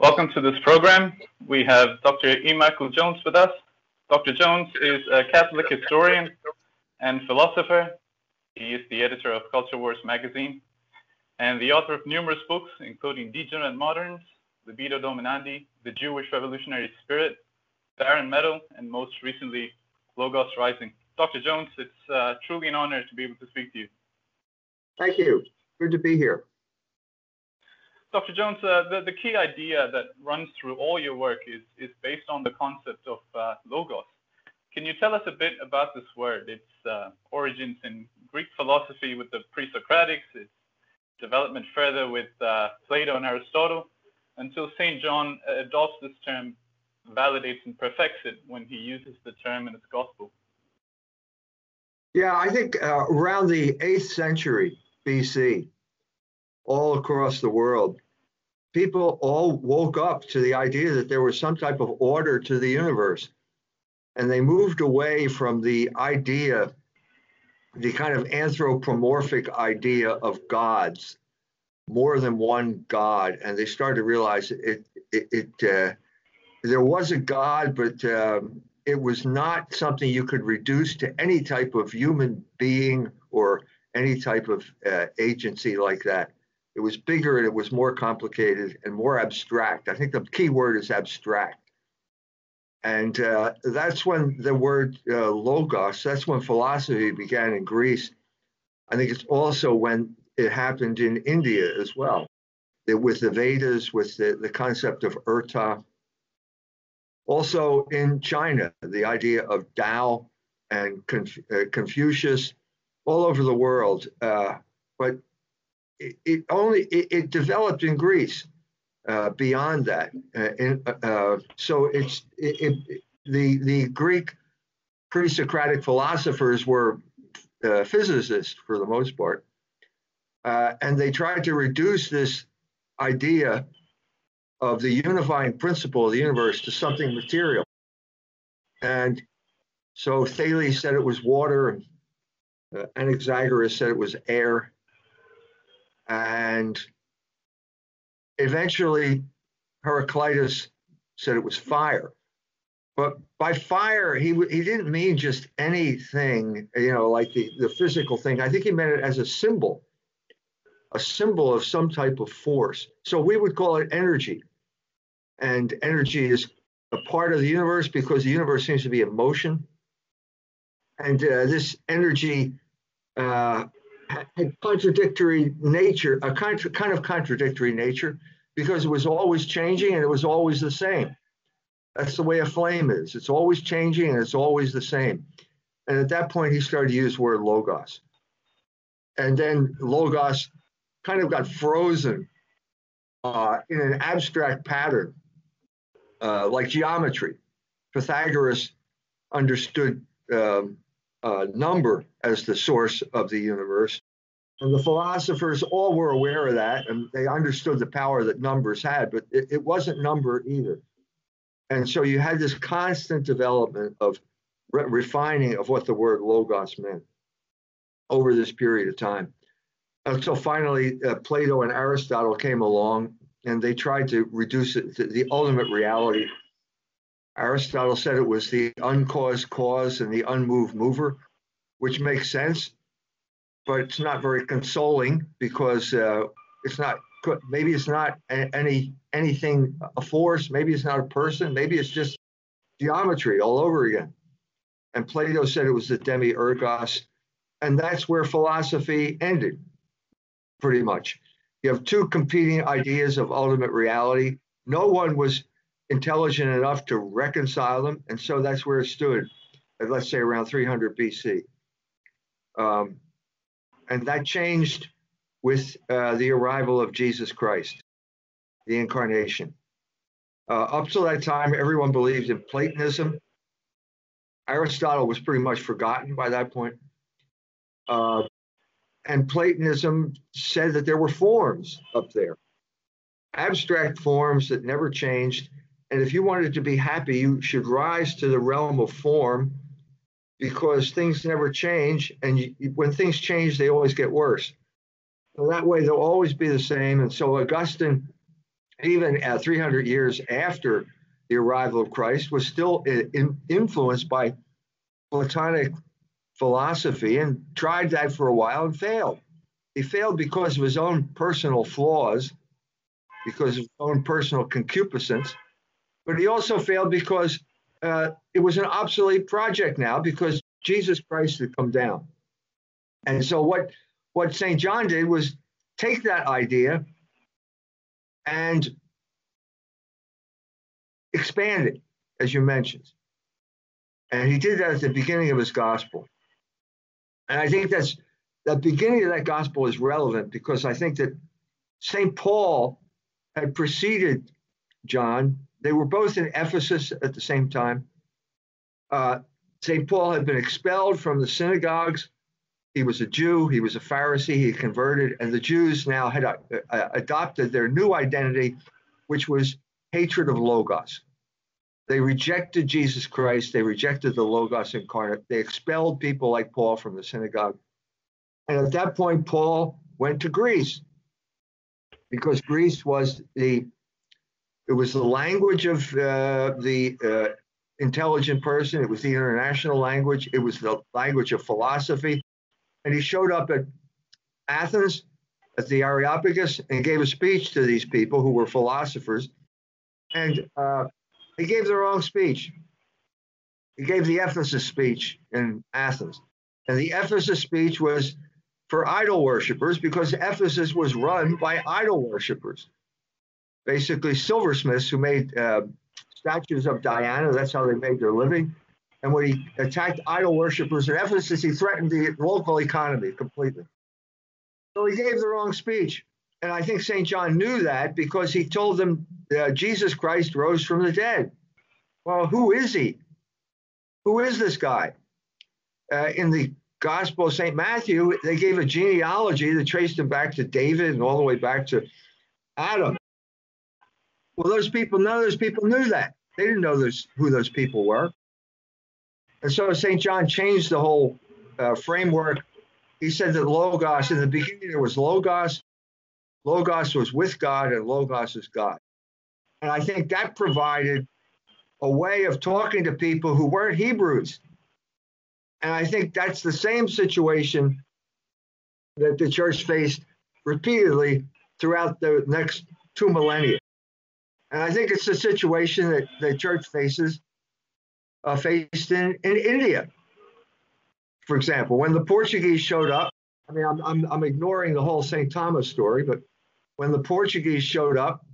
Welcome to this program. We have Dr. E. Michael Jones with us. Dr. Jones is a Catholic historian and philosopher. He is the editor of Culture Wars magazine and the author of numerous books, including Degenerate Moderns, Libido Dominandi, The Jewish Revolutionary Spirit, Barren Metal, and most recently, Logos Rising. Dr. Jones, it's uh, truly an honor to be able to speak to you. Thank you. Good to be here. Dr. Jones, uh, the, the key idea that runs through all your work is, is based on the concept of uh, logos. Can you tell us a bit about this word, its uh, origins in Greek philosophy with the pre-Socratics, its development further with uh, Plato and Aristotle, until St. John adopts this term, validates and perfects it when he uses the term in his gospel? Yeah, I think uh, around the 8th century BC, all across the world, people all woke up to the idea that there was some type of order to the universe. And they moved away from the idea, the kind of anthropomorphic idea of gods, more than one God. And they started to realize it, it, it uh, there was a God, but um, it was not something you could reduce to any type of human being or any type of uh, agency like that. It was bigger and it was more complicated and more abstract. I think the key word is abstract. And uh, that's when the word uh, logos, that's when philosophy began in Greece. I think it's also when it happened in India as well, with the Vedas, with the, the concept of Urta. Also in China, the idea of Tao and Conf- uh, Confucius, all over the world. Uh, but it, only it, it, developed in Greece. Uh, beyond that, uh, uh, uh, so it's it, the the Greek pre-Socratic philosophers were physicists for the most part, and they tried to reduce this idea of the unifying principle of the universe to something material. And so Thales said it was water, uh, Anaxagoras said it was air, and eventually Heraclitus said it was fire. But by fire, he, he didn't mean just anything, you know, like the, the physical thing. I think he meant it as a symbol, a symbol of some type of force. So we would call it energy. And energy is a part of the universe because the universe seems to be in motion. And uh, this energy uh, had contradictory nature, a kind of contradictory nature, because it was always changing and it was always the same. That's the way a flame is. It's always changing and it's always the same. And at that point, he started to use the word logos. And then logos kind of got frozen uh, in an abstract pattern, uh, like geometry. Pythagoras understood um, uh, number as the source of the universe. And the philosophers all were aware of that and they understood the power that numbers had, but it, it wasn't number either. And so you had this constant development of re- refining of what the word logos meant over this period of time. Until finally, uh, Plato and Aristotle came along and they tried to reduce it to the ultimate reality Aristotle said it was the uncaused cause and the unmoved mover, which makes sense, but it's not very consoling because uh, it's not maybe it's not any anything a force, maybe it's not a person, maybe it's just geometry all over again. And Plato said it was the demiurgos, and that's where philosophy ended, pretty much. You have two competing ideas of ultimate reality. No one was intelligent enough to reconcile them. And so that's where it stood, at, let's say around 300 BC. Um, and that changed with uh, the arrival of Jesus Christ, the incarnation. Uh, up till that time, everyone believed in Platonism. Aristotle was pretty much forgotten by that point. Uh, and Platonism said that there were forms up there, abstract forms that never changed, and if you wanted to be happy, you should rise to the realm of form because things never change. And you, when things change, they always get worse. So that way, they'll always be the same. And so Augustine even uh, 300 years after the arrival of Christ, was still in, influenced by Platonic philosophy and tried that for a while and failed. He failed because of his own personal flaws, because of his own personal concupiscence, but he also failed because uh, it was an obsolete project now because Jesus Christ had come down. And so what what St. John did was take that idea and expand it, as you mentioned. And he did that at the beginning of his gospel. And I think that's the beginning of that gospel is relevant because I think that St. Paul had preceded John. They were both in Ephesus at the same time. Uh, St. Paul had been expelled from the synagogues. He was a Jew, he was a Pharisee, he converted, and the Jews now had uh, uh, adopted their new identity, which was hatred of Logos. They rejected Jesus Christ, they rejected the Logos incarnate, they expelled people like Paul from the synagogue. And at that point, Paul went to Greece because Greece was the it was the language of uh, the uh, intelligent person. It was the international language. It was the language of philosophy. And he showed up at Athens at the Areopagus and gave a speech to these people who were philosophers. And uh, he gave the wrong speech. He gave the Ephesus speech in Athens. And the Ephesus speech was for idol worshippers because Ephesus was run by idol worshippers, basically silversmiths who made uh, statues of Diana. That's how they made their living. And when he attacked idol worshippers in Ephesus, he threatened the local economy completely. So he gave the wrong speech. And I think St. John knew that because he told them uh, Jesus Christ rose from the dead. Well, who is he? Who is this guy? Uh, in the Gospel of St. Matthew, they gave a genealogy that traced him back to David and all the way back to Adam. Well, those people, none of those people knew that. They didn't know those, who those people were. And so St. John changed the whole uh, framework. He said that Logos, in the beginning, there was Logos. Logos was with God, and Logos is God. And I think that provided a way of talking to people who weren't Hebrews. And I think that's the same situation that the church faced repeatedly throughout the next two millennia. And I think it's a situation that the church faces, uh, faced in, in India. For example, when the Portuguese showed up, I mean, I'm, I'm, I'm ignoring the whole St. Thomas story, but when the Portuguese showed up,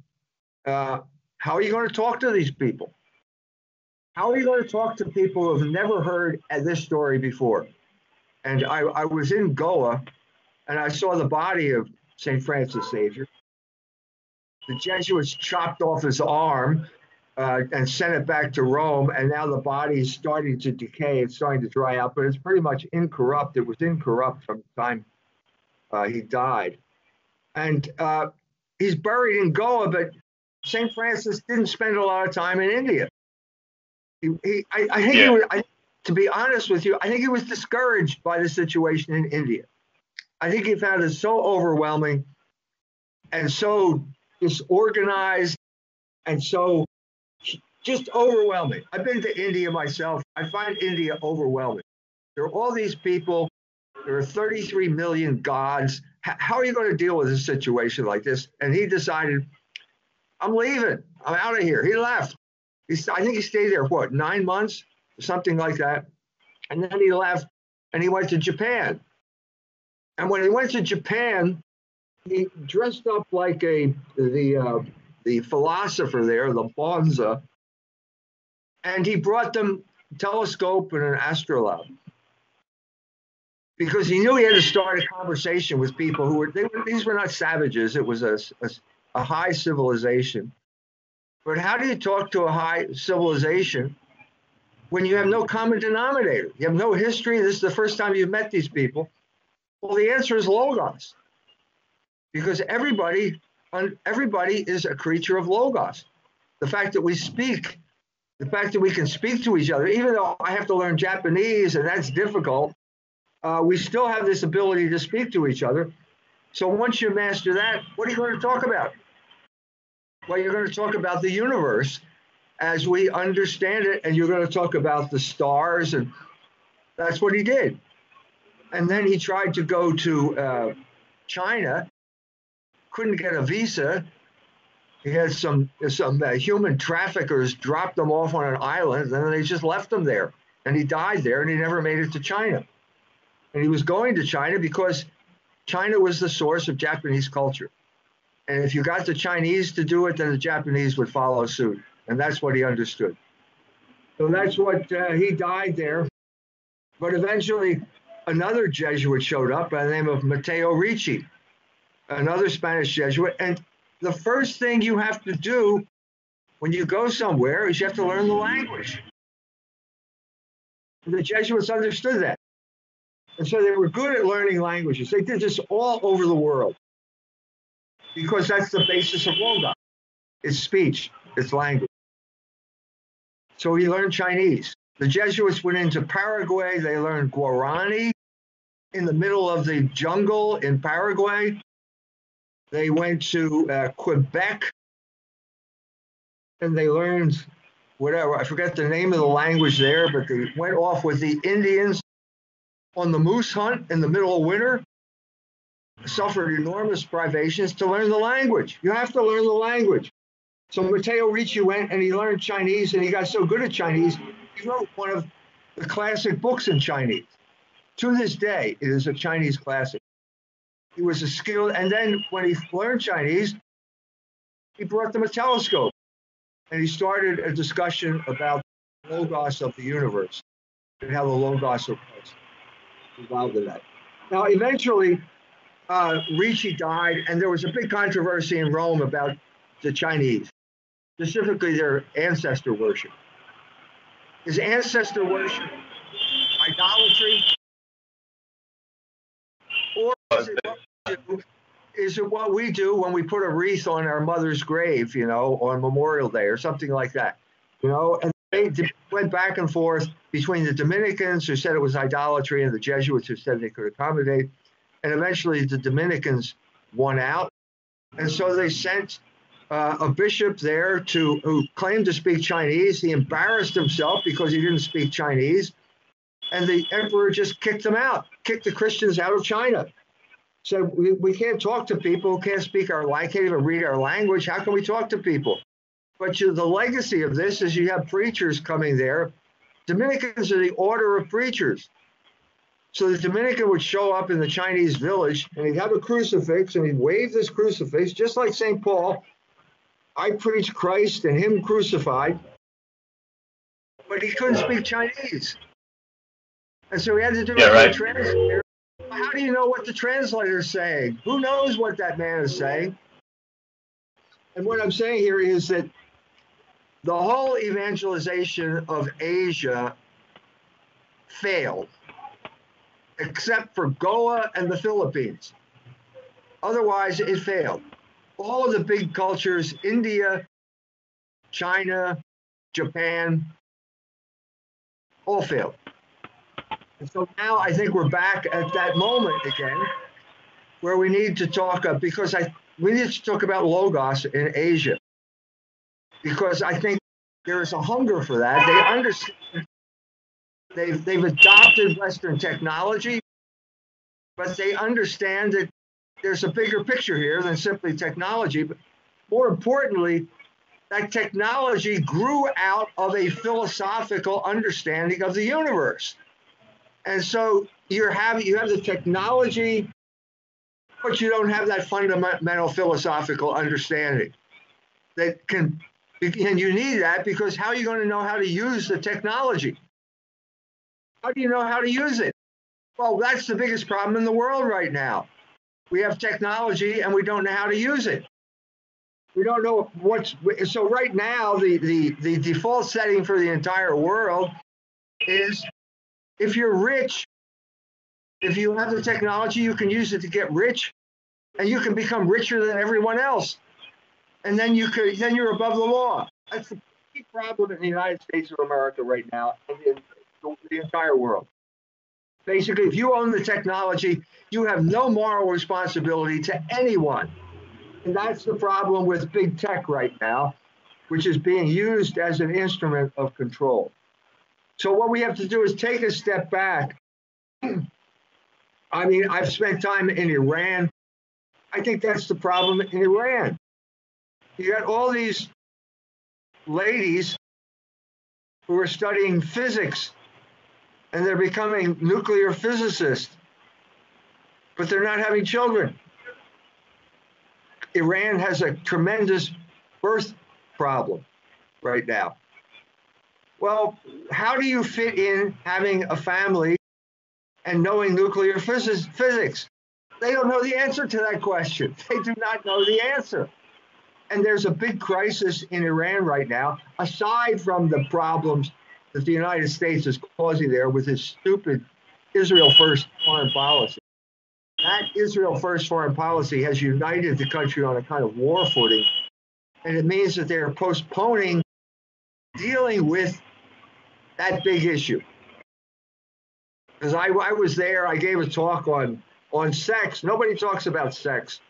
uh, how are you going to talk to these people? How are you going to talk to people who have never heard this story before? And I, I was in Goa and I saw the body of St. Francis Xavier the Jesuits chopped off his arm uh, and sent it back to Rome, and now the body is starting to decay. It's starting to dry out, but it's pretty much incorrupt. It was incorrupt from the time uh, he died. And uh, he's buried in Goa, but St. Francis didn't spend a lot of time in India. He, he I, I, think yeah. he was, I, to be honest with you, I think he was discouraged by the situation in India. I think he found it so overwhelming and so disorganized, and so just overwhelming. I've been to India myself. I find India overwhelming. There are all these people. There are 33 million gods. how are you going to deal with a situation like this? And he decided, I'm leaving. I'm out of here. He left. He's, I think he stayed there, what, nine months? Something like that. And then he left and he went to Japan. And when he went to Japan, he dressed up like a the uh, the philosopher there, the Bonza, and he brought them telescope and an astrolabe because he knew he had to start a conversation with people who were, they were these were not savages. It was a, a, a high civilization. But how do you talk to a high civilization when you have no common denominator? You have no history. This is the first time you've met these people. Well, the answer is logos because everybody everybody is a creature of logos. The fact that we speak, the fact that we can speak to each other, even though I have to learn Japanese and that's difficult, uh, we still have this ability to speak to each other. So once you master that, what are you going to talk about? Well, you're going to talk about the universe as we understand it, and you're going to talk about the stars, and that's what he did. And then he tried to go to uh, China, couldn't get a visa. He had some some uh, human traffickers dropped them off on an island, and then they just left him there. And he died there, and he never made it to China. And he was going to China because China was the source of Japanese culture. And if you got the Chinese to do it, then the Japanese would follow suit. And that's what he understood. So that's what uh, he died there. But eventually, another Jesuit showed up by the name of Matteo Ricci, another Spanish Jesuit. And the first thing you have to do when you go somewhere is you have to learn the language. And the Jesuits understood that. And so they were good at learning languages. They did this all over the world because that's the basis of Logos. It's speech, it's language. So he learned Chinese. The Jesuits went into Paraguay. They learned Guarani in the middle of the jungle in Paraguay. They went to uh, Quebec and they learned whatever. I forget the name of the language there, but they went off with the Indians on the moose hunt in the middle of winter suffered enormous privations to learn the language. You have to learn the language. So Matteo Ricci went and he learned Chinese and he got so good at Chinese, he wrote one of the classic books in Chinese. To this day, it is a Chinese classic. He was a skilled, and then when he learned Chinese, he brought them a telescope and he started a discussion about the logos of the universe and how the logos was involved in that. Now, eventually, uh, Ricci died, and there was a big controversy in Rome about the Chinese, specifically their ancestor worship. Is ancestor worship idolatry? Is it, it what we do when we put a wreath on our mother's grave, you know, on Memorial Day or something like that? You know, and they went back and forth between the Dominicans who said it was idolatry and the Jesuits who said they could accommodate. And eventually the Dominicans won out. And so they sent uh, a bishop there to who claimed to speak Chinese. He embarrassed himself because he didn't speak Chinese. And the emperor just kicked them out, kicked the Christians out of China. Said, we, we can't talk to people who can't speak our language, can't even read our language. How can we talk to people? But you, the legacy of this is you have preachers coming there. Dominicans are the order of preachers. So the Dominican would show up in the Chinese village and he'd have a crucifix and he'd wave this crucifix, just like St. Paul. I preach Christ and Him crucified, but he couldn't speak Chinese. And so he had to do yeah, it right. translator. How do you know what the translator is saying? Who knows what that man is saying? And what I'm saying here is that the whole evangelization of Asia failed except for Goa and the Philippines. Otherwise, it failed. All of the big cultures, India, China, Japan, all failed. And so now I think we're back at that moment again where we need to talk uh, because I we need to talk about logos in Asia because I think there is a hunger for that. They understand They've, they've adopted Western technology, but they understand that there's a bigger picture here than simply technology. But more importantly, that technology grew out of a philosophical understanding of the universe. And so you're having you have the technology, but you don't have that fundamental philosophical understanding that can and you need that because how are you going to know how to use the technology? How do you know how to use it? Well, that's the biggest problem in the world right now. We have technology and we don't know how to use it. We don't know what's so right now the, the, the default setting for the entire world is if you're rich, if you have the technology, you can use it to get rich and you can become richer than everyone else. And then you could then you're above the law. That's the key problem in the United States of America right now and in the entire world. Basically, if you own the technology, you have no moral responsibility to anyone. And that's the problem with big tech right now, which is being used as an instrument of control. So, what we have to do is take a step back. I mean, I've spent time in Iran. I think that's the problem in Iran. You got all these ladies who are studying physics and they're becoming nuclear physicists, but they're not having children. Iran has a tremendous birth problem right now. Well, how do you fit in having a family and knowing nuclear phys- physics? They don't know the answer to that question. They do not know the answer. And there's a big crisis in Iran right now, aside from the problems that the United States is causing there with its stupid Israel first foreign policy. That Israel first foreign policy has united the country on a kind of war footing. And it means that they're postponing dealing with that big issue. Because I, I was there, I gave a talk on, on sex. Nobody talks about sex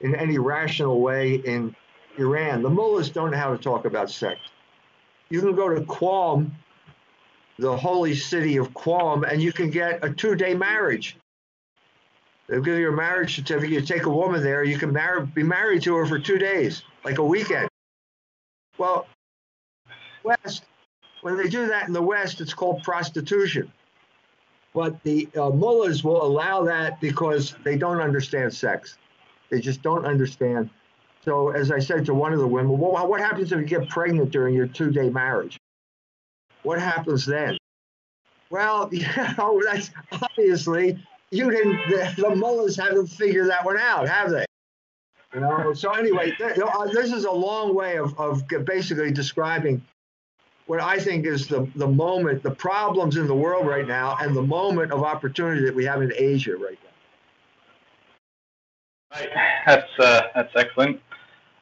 in any rational way in Iran. The mullahs don't know how to talk about sex. You can go to Qom, the holy city of Qom, and you can get a two day marriage. They'll give you a marriage certificate. You take a woman there, you can marry, be married to her for two days, like a weekend. Well, West, when they do that in the West, it's called prostitution. But the uh, mullahs will allow that because they don't understand sex. They just don't understand so, as I said to one of the women, well, what happens if you get pregnant during your two day marriage? What happens then? Well, you know, that's obviously you didn't, the, the mullahs haven't figured that one out, have they? You know, so anyway, th- uh, this is a long way of, of basically describing what I think is the, the moment, the problems in the world right now, and the moment of opportunity that we have in Asia right now. Right. That's uh, that's excellent.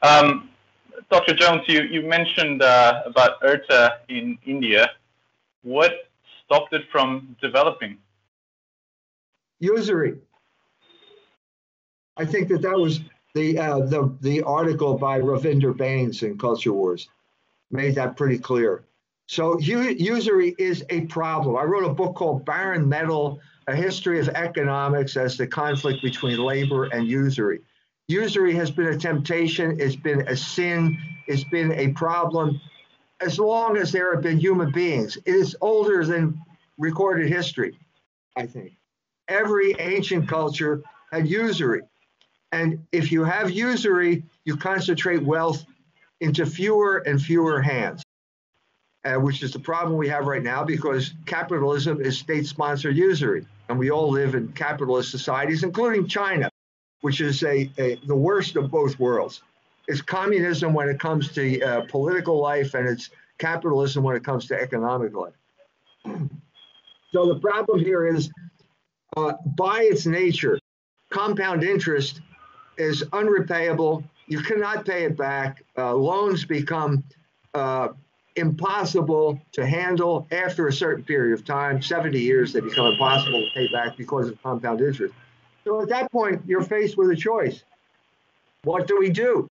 Um, Dr. Jones, you, you mentioned uh, about IRTA in India. What stopped it from developing? Usury. I think that that was the uh, the the article by Ravinder Bains in Culture Wars made that pretty clear. So usury is a problem. I wrote a book called Barren Metal: A History of Economics as the Conflict Between Labor and Usury. Usury has been a temptation, it's been a sin, it's been a problem as long as there have been human beings. It is older than recorded history, I think. Every ancient culture had usury. And if you have usury, you concentrate wealth into fewer and fewer hands, uh, which is the problem we have right now because capitalism is state sponsored usury. And we all live in capitalist societies, including China which is a, a, the worst of both worlds. It's communism when it comes to uh, political life, and it's capitalism when it comes to economic life. So the problem here is, uh, by its nature, compound interest is unrepayable. You cannot pay it back. Uh, loans become uh, impossible to handle after a certain period of time. 70 years, they become impossible to pay back because of compound interest. So at that point, you're faced with a choice. What do we do?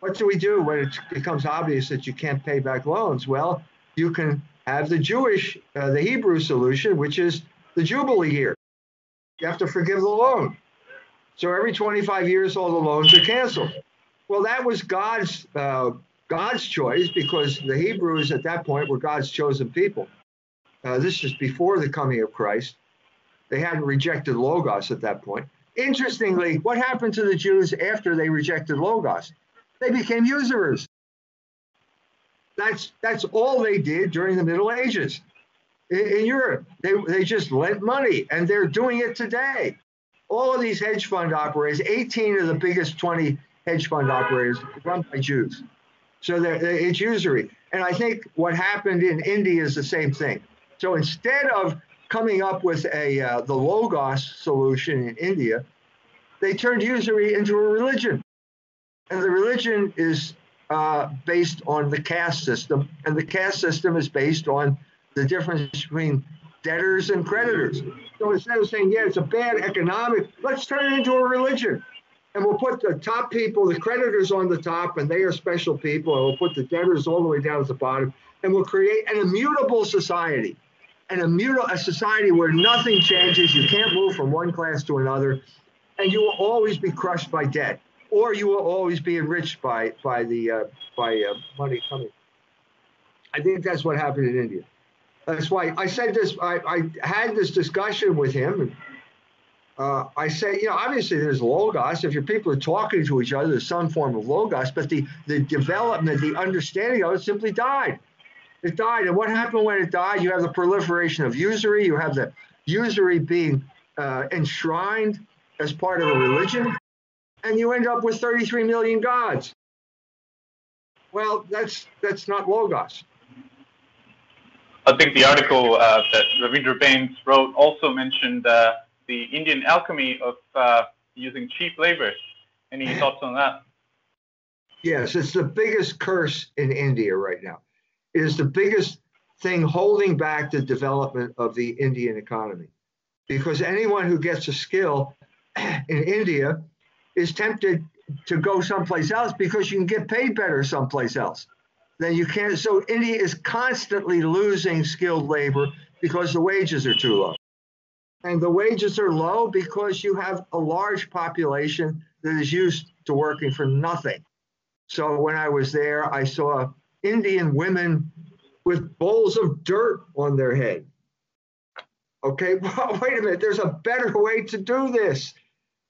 What do we do when it becomes obvious that you can't pay back loans? Well, you can have the Jewish, uh, the Hebrew solution, which is the Jubilee year. You have to forgive the loan. So every 25 years, all the loans are canceled. Well, that was God's uh, God's choice because the Hebrews at that point were God's chosen people. Uh, this is before the coming of Christ. They hadn't rejected Logos at that point. Interestingly, what happened to the Jews after they rejected Logos? They became usurers. That's, that's all they did during the Middle Ages in, in Europe. They, they just lent money, and they're doing it today. All of these hedge fund operators, 18 of the biggest 20 hedge fund operators, run by Jews. So it's usury. And I think what happened in India is the same thing. So instead of coming up with a uh, the Logos solution in India, they turned usury into a religion, and the religion is uh, based on the caste system, and the caste system is based on the difference between debtors and creditors. So instead of saying, yeah, it's a bad economic, let's turn it into a religion. And we'll put the top people, the creditors on the top, and they are special people, and we'll put the debtors all the way down at the bottom, and we'll create an immutable society, an immutable a society where nothing changes. You can't move from one class to another, and you will always be crushed by debt, or you will always be enriched by by the uh, by uh, money coming. I think that's what happened in India. That's why I said this. I, I had this discussion with him. Uh, I say, you know, obviously there's logos. If your people are talking to each other, there's some form of logos, but the, the development, the understanding of it simply died. It died. And what happened when it died? You have the proliferation of usury. You have the usury being uh, enshrined as part of a religion. And you end up with 33 million gods. Well, that's that's not logos. I think the article uh, that Ravindra Bains wrote also mentioned uh, the Indian alchemy of uh, using cheap labor. Any thoughts on that? Yes, it's the biggest curse in India right now. It is the biggest thing holding back the development of the Indian economy. Because anyone who gets a skill in India is tempted to go someplace else because you can get paid better someplace else. Then you can't. So India is constantly losing skilled labor because the wages are too low. And the wages are low because you have a large population that is used to working for nothing. So when I was there, I saw Indian women with bowls of dirt on their head. Okay, well, wait a minute, there's a better way to do this.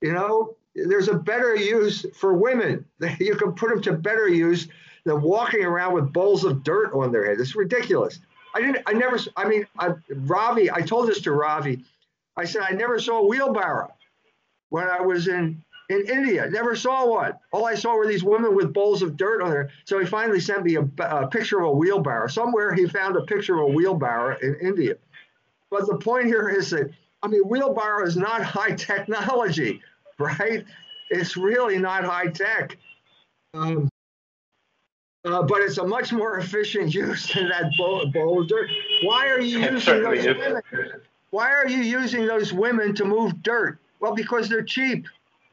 You know, there's a better use for women. You can put them to better use than walking around with bowls of dirt on their head. It's ridiculous. I didn't, I never, I mean, I, Ravi, I told this to Ravi I said, I never saw a wheelbarrow when I was in, in India. Never saw one. All I saw were these women with bowls of dirt on there. So he finally sent me a, a picture of a wheelbarrow. Somewhere he found a picture of a wheelbarrow in India. But the point here is that, I mean, wheelbarrow is not high technology, right? It's really not high tech. Um, uh, but it's a much more efficient use than that bowl, bowl of dirt. Why are you using those women? Why are you using those women to move dirt? Well, because they're cheap.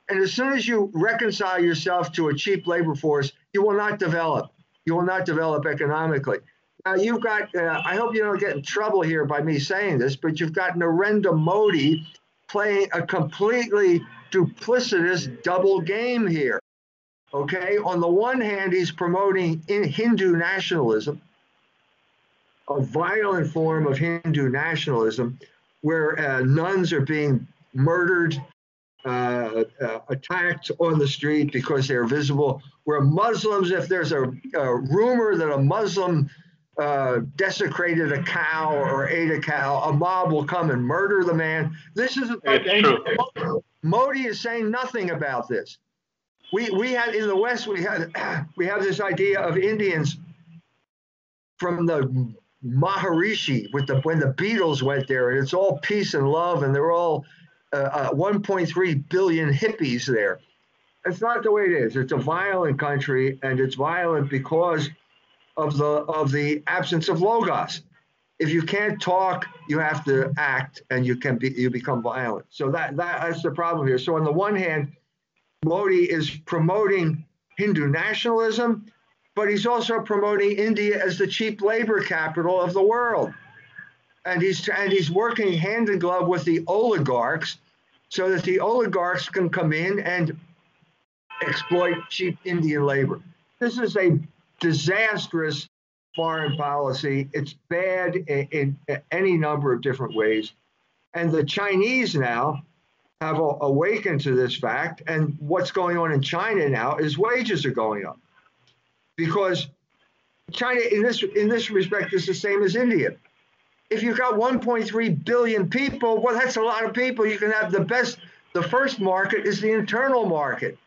And as soon as you reconcile yourself to a cheap labor force, you will not develop. You will not develop economically. Now, you've got, uh, I hope you don't get in trouble here by me saying this, but you've got Narendra Modi playing a completely duplicitous double game here. Okay, on the one hand, he's promoting Hindu nationalism, a violent form of Hindu nationalism, where uh, nuns are being murdered, uh, uh, attacked on the street because they're visible, where Muslims, if there's a, a rumor that a Muslim uh, desecrated a cow or ate a cow, a mob will come and murder the man. This is true. Modi is saying nothing about this. We we had in the West we had we have this idea of Indians from the Maharishi with the when the Beatles went there, and it's all peace and love, and they're all uh, uh, 1.3 billion hippies there. It's not the way it is. It's a violent country, and it's violent because of the of the absence of logos. If you can't talk, you have to act, and you can be you become violent. So that, that that's the problem here. So on the one hand, Modi is promoting Hindu nationalism but he's also promoting India as the cheap labor capital of the world. And he's, and he's working hand in glove with the oligarchs so that the oligarchs can come in and exploit cheap Indian labor. This is a disastrous foreign policy. It's bad in, in any number of different ways. And the Chinese now have awakened to this fact. And what's going on in China now is wages are going up because China, in this in this respect, is the same as India. If you've got 1.3 billion people, well, that's a lot of people. You can have the best. The first market is the internal market.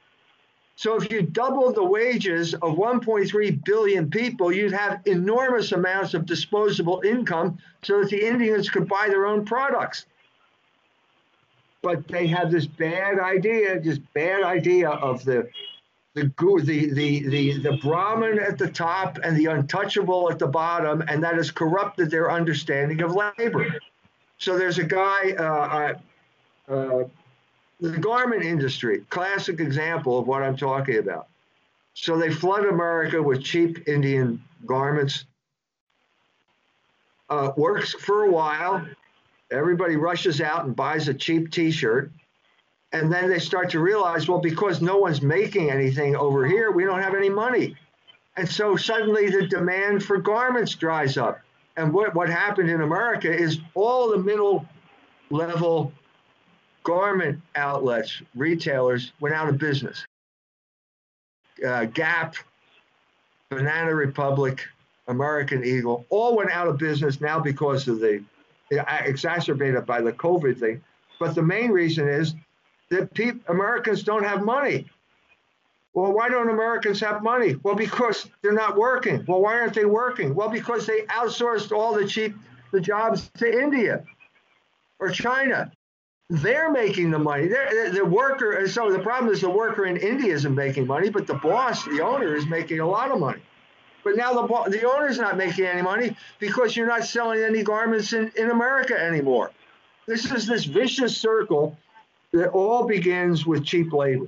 So if you double the wages of 1.3 billion people, you'd have enormous amounts of disposable income so that the Indians could buy their own products. But they have this bad idea, this bad idea of the the the the the the Brahmin at the top and the untouchable at the bottom, and that has corrupted their understanding of labor. So there's a guy, uh, uh, uh the garment industry, classic example of what I'm talking about. So they flood America with cheap Indian garments. Uh, works for a while. Everybody rushes out and buys a cheap t shirt. And then they start to realize, well, because no one's making anything over here, we don't have any money. And so suddenly the demand for garments dries up. And what, what happened in America is all the middle level garment outlets, retailers went out of business. Uh, Gap, Banana Republic, American Eagle, all went out of business now because of the exacerbated by the COVID thing. But the main reason is that Americans don't have money. Well, why don't Americans have money? Well, because they're not working. Well, why aren't they working? Well, because they outsourced all the cheap the jobs to India or China. They're making the money. They're, the worker. So the problem is the worker in India isn't making money, but the boss, the owner, is making a lot of money. But now the the owner's not making any money because you're not selling any garments in, in America anymore. This is this vicious circle that all begins with cheap labor.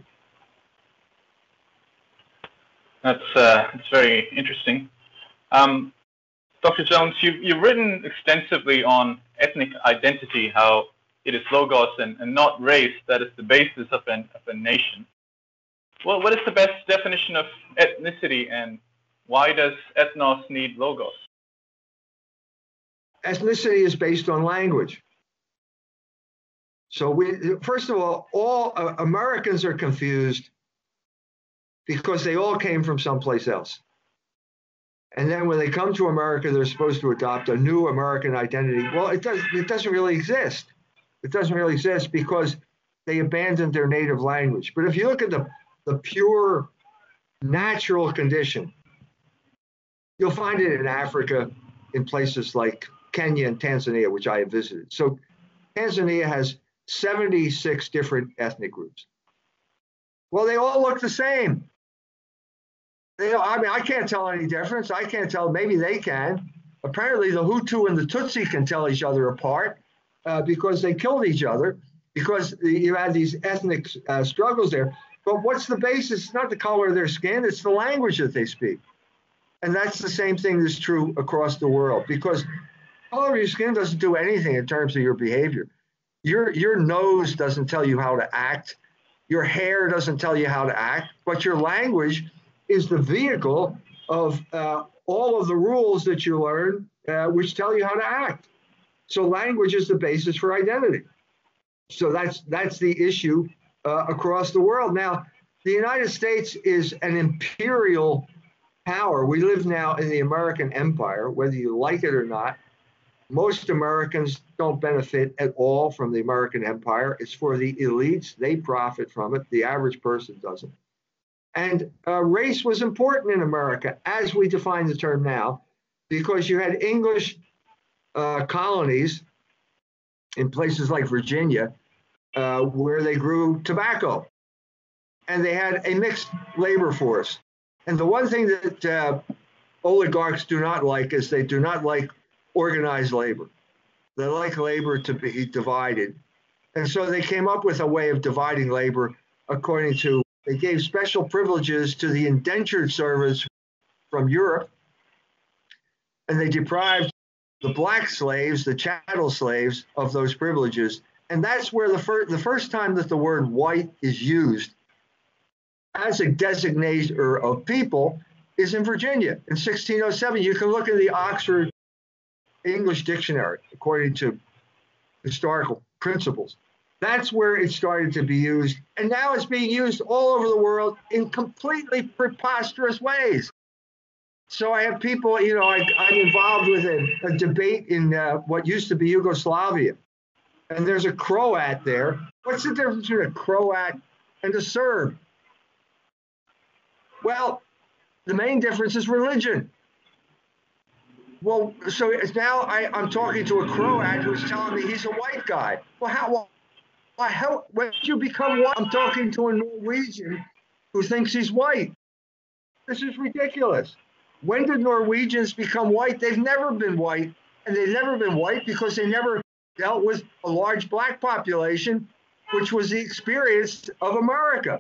That's uh, that's very interesting. Um, Dr. Jones, you've, you've written extensively on ethnic identity, how it is logos and, and not race that is the basis of, an, of a nation. Well, what is the best definition of ethnicity and why does ethnos need logos? Ethnicity is based on language. So we, first of all, all uh, Americans are confused because they all came from someplace else. And then when they come to America, they're supposed to adopt a new American identity. Well, it does it doesn't really exist. It doesn't really exist because they abandoned their native language. But if you look at the, the pure natural condition, you'll find it in Africa, in places like Kenya and Tanzania, which I have visited. So Tanzania has 76 different ethnic groups. Well, they all look the same. They, I mean, I can't tell any difference. I can't tell. Maybe they can. Apparently, the Hutu and the Tutsi can tell each other apart uh, because they killed each other because you had these ethnic uh, struggles there. But what's the basis? It's not the color of their skin, it's the language that they speak. And that's the same thing that's true across the world because color of your skin doesn't do anything in terms of your behavior. Your your nose doesn't tell you how to act. Your hair doesn't tell you how to act, but your language is the vehicle of uh, all of the rules that you learn, uh, which tell you how to act. So language is the basis for identity. So that's that's the issue uh, across the world. Now, the United States is an imperial power. We live now in the American empire, whether you like it or not. Most Americans don't benefit at all from the American empire. It's for the elites, they profit from it. The average person doesn't. And uh, race was important in America, as we define the term now, because you had English uh, colonies in places like Virginia uh, where they grew tobacco. And they had a mixed labor force. And the one thing that uh, oligarchs do not like is they do not like organized labor. They like labor to be divided. And so they came up with a way of dividing labor according to, they gave special privileges to the indentured servants from Europe, and they deprived the black slaves, the chattel slaves, of those privileges. And that's where the, fir- the first time that the word white is used as a designator of people is in Virginia in 1607. You can look at the Oxford English dictionary according to historical principles. That's where it started to be used. And now it's being used all over the world in completely preposterous ways. So I have people, you know, I, am involved with a, a debate in uh, what used to be Yugoslavia. And there's a Croat there. What's the difference between a Croat and a Serb? Well, the main difference is religion. Well, so now I, I'm talking to a Croat who's telling me he's a white guy. Well, how, well, how, when did you become white? I'm talking to a Norwegian who thinks he's white. This is ridiculous. When did Norwegians become white? They've never been white, and they've never been white because they never dealt with a large black population which was the experience of America.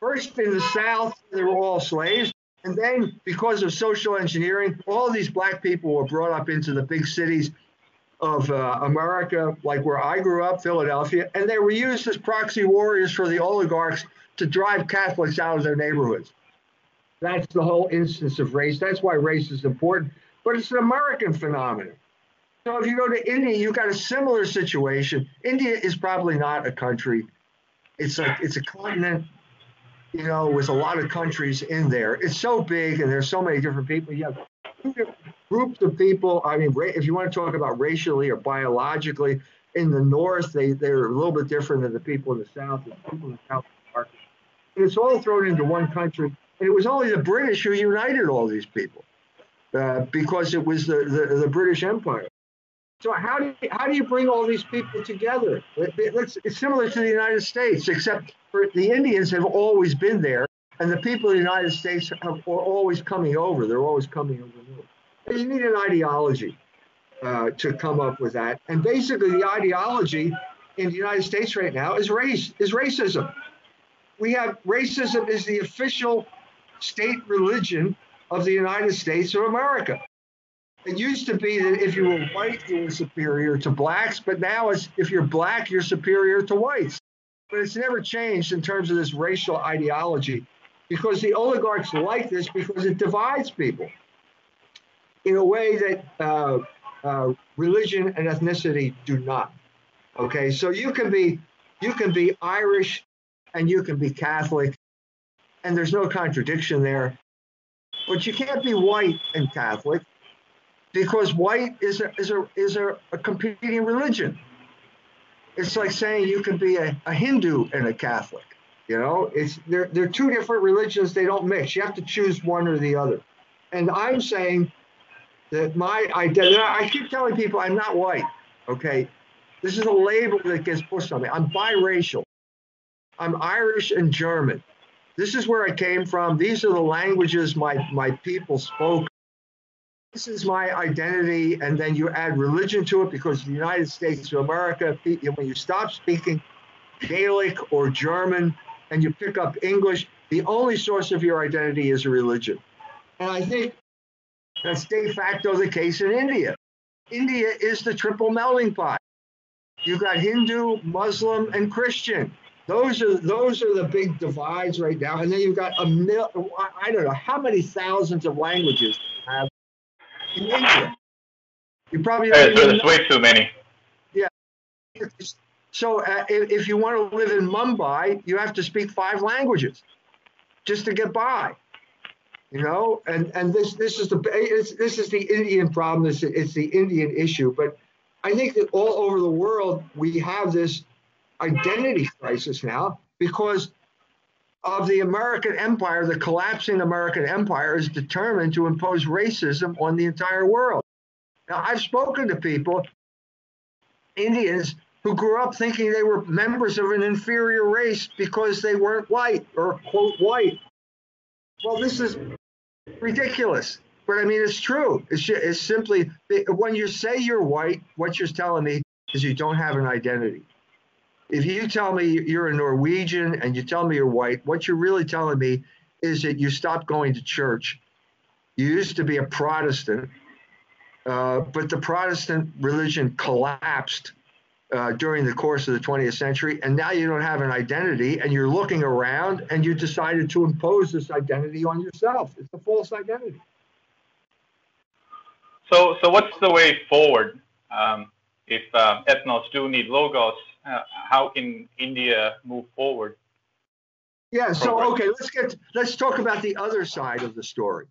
First in the South, they were all slaves. And then, because of social engineering, all these black people were brought up into the big cities of uh, America, like where I grew up, Philadelphia, and they were used as proxy warriors for the oligarchs to drive Catholics out of their neighborhoods. That's the whole instance of race. That's why race is important, but it's an American phenomenon. So if you go to India, you've got a similar situation. India is probably not a country. It's like it's a continent, you know, with a lot of countries in there. It's so big and there's so many different people. You have groups of people. I mean, if you want to talk about racially or biologically, in the north, they, they're a little bit different than the people in the south. The people in the south are. It's all thrown into one country. And it was only the British who united all these people uh, because it was the, the, the, British Empire. So how do you, how do you bring all these people together? It's, similar to the United States, except for the Indians have always been there, and the people of the United States have, are always coming over. They're always coming over you need an ideology uh, to come up with that. And basically, the ideology in the United States right now is race, is racism. We have racism is the official state religion of the United States of America. It used to be that if you were white, you were superior to blacks, but now it's if you're black, you're superior to whites. But it's never changed in terms of this racial ideology because the oligarchs like this because it divides people in a way that uh, uh, religion and ethnicity do not. Okay, so you can be you can be Irish and you can be Catholic, and there's no contradiction there. But you can't be white and Catholic because white is a is a is a, a competing religion. It's like saying you can be a, a Hindu and a Catholic. You know, it's they're they're two different religions. They don't mix. You have to choose one or the other. And I'm saying that my identity, I keep telling people I'm not white, okay? This is a label that gets pushed on me. I'm biracial. I'm Irish and German. This is where I came from. These are the languages my, my people spoke. This is my identity. And then you add religion to it because the United States of America, when you stop speaking Gaelic or German and you pick up English, the only source of your identity is religion. And I think that's de facto the case in India. India is the triple melting pot. You've got Hindu, Muslim, and Christian. Those are those are the big divides right now. And then you've got a mil, I don't know how many thousands of languages in India. You probably don't there's way too many. Yeah. So uh, if, if you want to live in Mumbai, you have to speak five languages just to get by you know and and this this is the this is the indian problem it's, it's the indian issue but i think that all over the world we have this identity crisis now because of the american empire the collapsing american empire is determined to impose racism on the entire world now i've spoken to people indians who grew up thinking they were members of an inferior race because they weren't white or quote white well, this is ridiculous. But I mean, it's true. It's, it's simply when you say you're white, what you're telling me is you don't have an identity. If you tell me you're a Norwegian and you tell me you're white, what you're really telling me is that you stopped going to church. You used to be a Protestant, uh, but the Protestant religion collapsed uh, during the course of the 20th century, and now you don't have an identity, and you're looking around, and you decided to impose this identity on yourself. It's a false identity. So, so what's the way forward? Um, if uh, ethnos do need logos, how can India move forward? Yeah. So, okay, let's get let's talk about the other side of the story.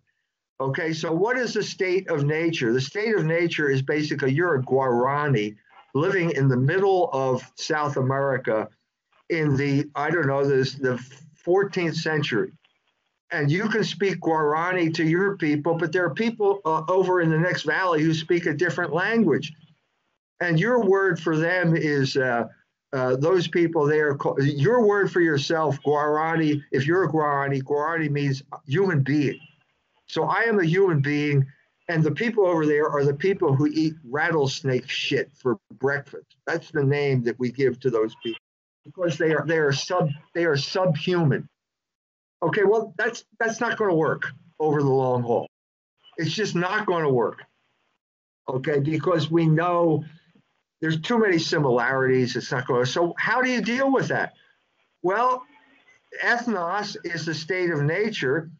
Okay, so what is the state of nature? The state of nature is basically you're a Guarani living in the middle of South America in the, I don't know, this, the 14th century. And you can speak Guarani to your people, but there are people uh, over in the next valley who speak a different language. And your word for them is uh, uh, those people there. Your word for yourself, Guarani, if you're a Guarani, Guarani means human being. So I am a human being and the people over there are the people who eat rattlesnake shit for breakfast. That's the name that we give to those people. because they are they are sub they are subhuman. Okay, well that's that's not going to work over the long haul. It's just not going to work. Okay, because we know there's too many similarities. It's not going. So how do you deal with that? Well, ethnos is the state of nature,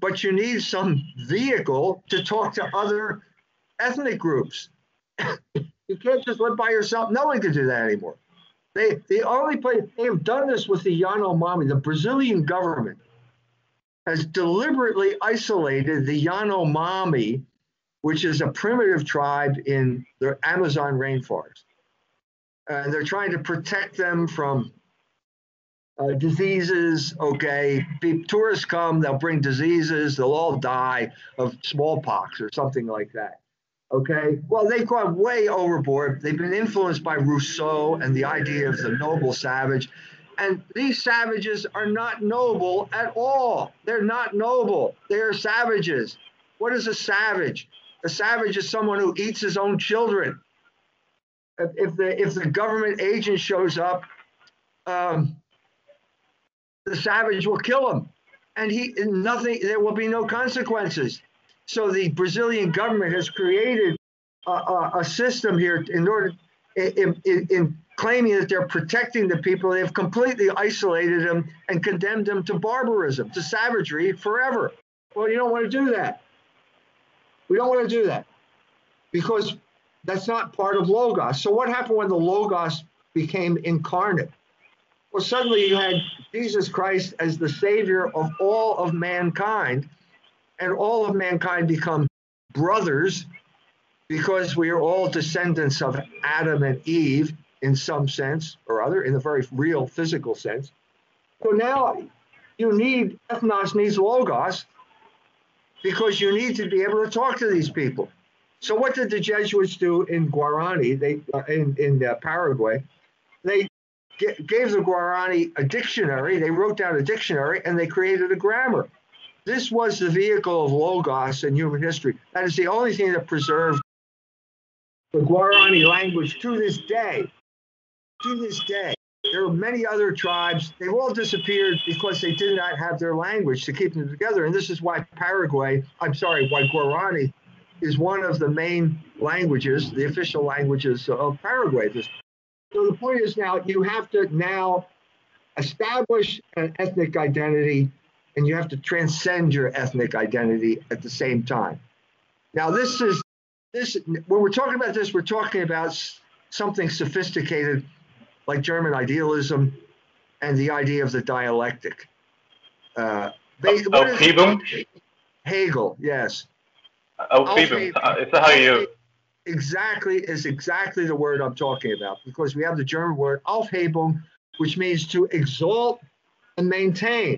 but you need some vehicle to talk to other ethnic groups. you can't just live by yourself. No one can do that anymore. They the only place they have done this with the Yanomami, the Brazilian government has deliberately isolated the Yanomami, which is a primitive tribe in the Amazon rainforest. And they're trying to protect them from uh, diseases. Okay, tourists come, they'll bring diseases, they'll all die of smallpox or something like that. Okay, well, they've gone way overboard. They've been influenced by Rousseau and the idea of the noble savage. And these savages are not noble at all. They're not noble. They're savages. What is a savage? A savage is someone who eats his own children. If the if the government agent shows up, um, the savage will kill him, and he nothing. There will be no consequences. So the Brazilian government has created a, a, a system here in order, in, in, in, claiming that they're protecting the people. They've completely isolated them and condemned them to barbarism, to savagery forever. Well, you don't want to do that. We don't want to do that because that's not part of Logos. So what happened when the Logos became incarnate? Well, suddenly you had Jesus Christ as the Savior of all of mankind and all of mankind become brothers because we are all descendants of Adam and Eve in some sense or other, in the very real physical sense. So now you need, ethnos needs logos because you need to be able to talk to these people. So what did the Jesuits do in Guarani, they, uh, in, in uh, Paraguay? They g- gave the Guarani a dictionary, they wrote down a dictionary, and they created a grammar. This was the vehicle of Logos in human history. That is the only thing that preserved the Guarani language to this day. To this day. There are many other tribes. They've all disappeared because they did not have their language to keep them together. And this is why Paraguay, I'm sorry, why Guarani is one of the main languages, the official languages of Paraguay. So the point is now you have to now establish an ethnic identity and you have to transcend your ethnic identity at the same time. Now, this is this when we're talking about this, we're talking about something sophisticated like German idealism and the idea of the dialectic. Uh, they, Hegel? Hegel, yes. Aufhebung, it's how you. Exactly, is exactly the word I'm talking about because we have the German word Aufhebung, which means to exalt and maintain.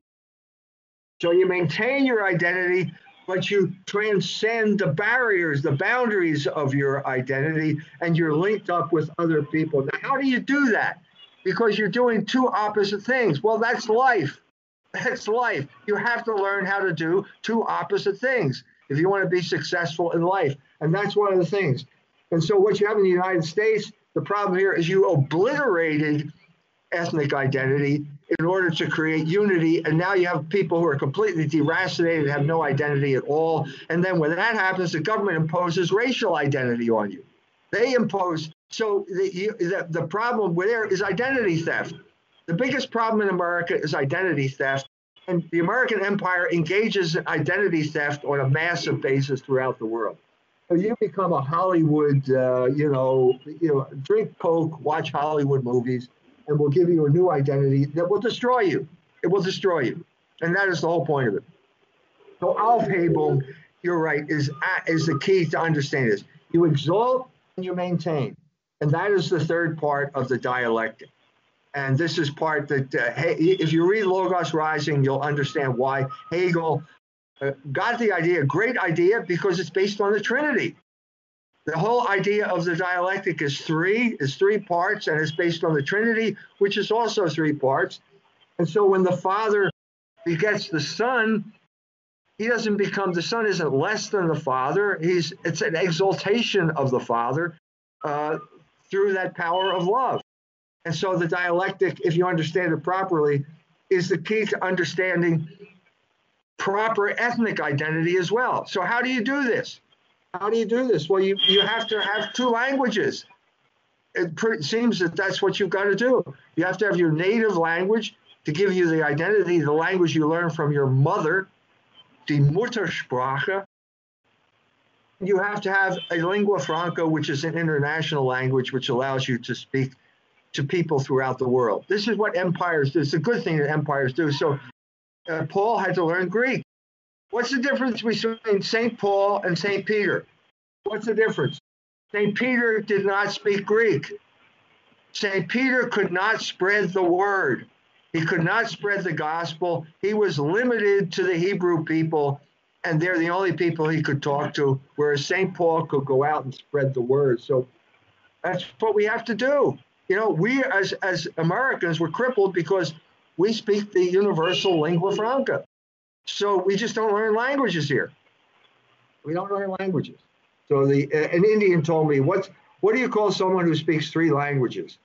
So you maintain your identity, but you transcend the barriers, the boundaries of your identity, and you're linked up with other people. Now, how do you do that? Because you're doing two opposite things. Well, that's life. That's life. You have to learn how to do two opposite things if you want to be successful in life. And that's one of the things. And so, what you have in the United States, the problem here is you obliterated ethnic identity in order to create unity. And now you have people who are completely deracinated, have no identity at all. And then when that happens, the government imposes racial identity on you. They impose. So the, the, the problem there is identity theft. The biggest problem in America is identity theft. And the American empire engages in identity theft on a massive basis throughout the world. So you become a Hollywood, uh, you know, you know, drink Coke, watch Hollywood movies, and will give you a new identity that will destroy you. It will destroy you. And that is the whole point of it. So Aufhebung, you're right, is, is the key to understand this. You exalt and you maintain. And that is the third part of the dialectic. And this is part that, uh, if you read Logos Rising, you'll understand why Hegel uh, got the idea, great idea, because it's based on the Trinity. The whole idea of the dialectic is three, is three parts, and it's based on the Trinity, which is also three parts. And so when the Father begets the Son, he doesn't become the Son isn't less than the Father. He's it's an exaltation of the Father uh, through that power of love. And so the dialectic, if you understand it properly, is the key to understanding proper ethnic identity as well. So how do you do this? How do you do this? Well, you, you have to have two languages. It seems that that's what you've got to do. You have to have your native language to give you the identity, the language you learn from your mother, die Muttersprache. You have to have a lingua franca, which is an international language, which allows you to speak to people throughout the world. This is what empires do. It's a good thing that empires do. So uh, Paul had to learn Greek. What's the difference between St. Paul and St. Peter? What's the difference? St. Peter did not speak Greek. St. Peter could not spread the word. He could not spread the gospel. He was limited to the Hebrew people, and they're the only people he could talk to, whereas St. Paul could go out and spread the word. So that's what we have to do. You know, we as, as Americans were crippled because we speak the universal lingua franca. So we just don't learn languages here. We don't learn languages. So the an Indian told me, "What what do you call someone who speaks three languages?"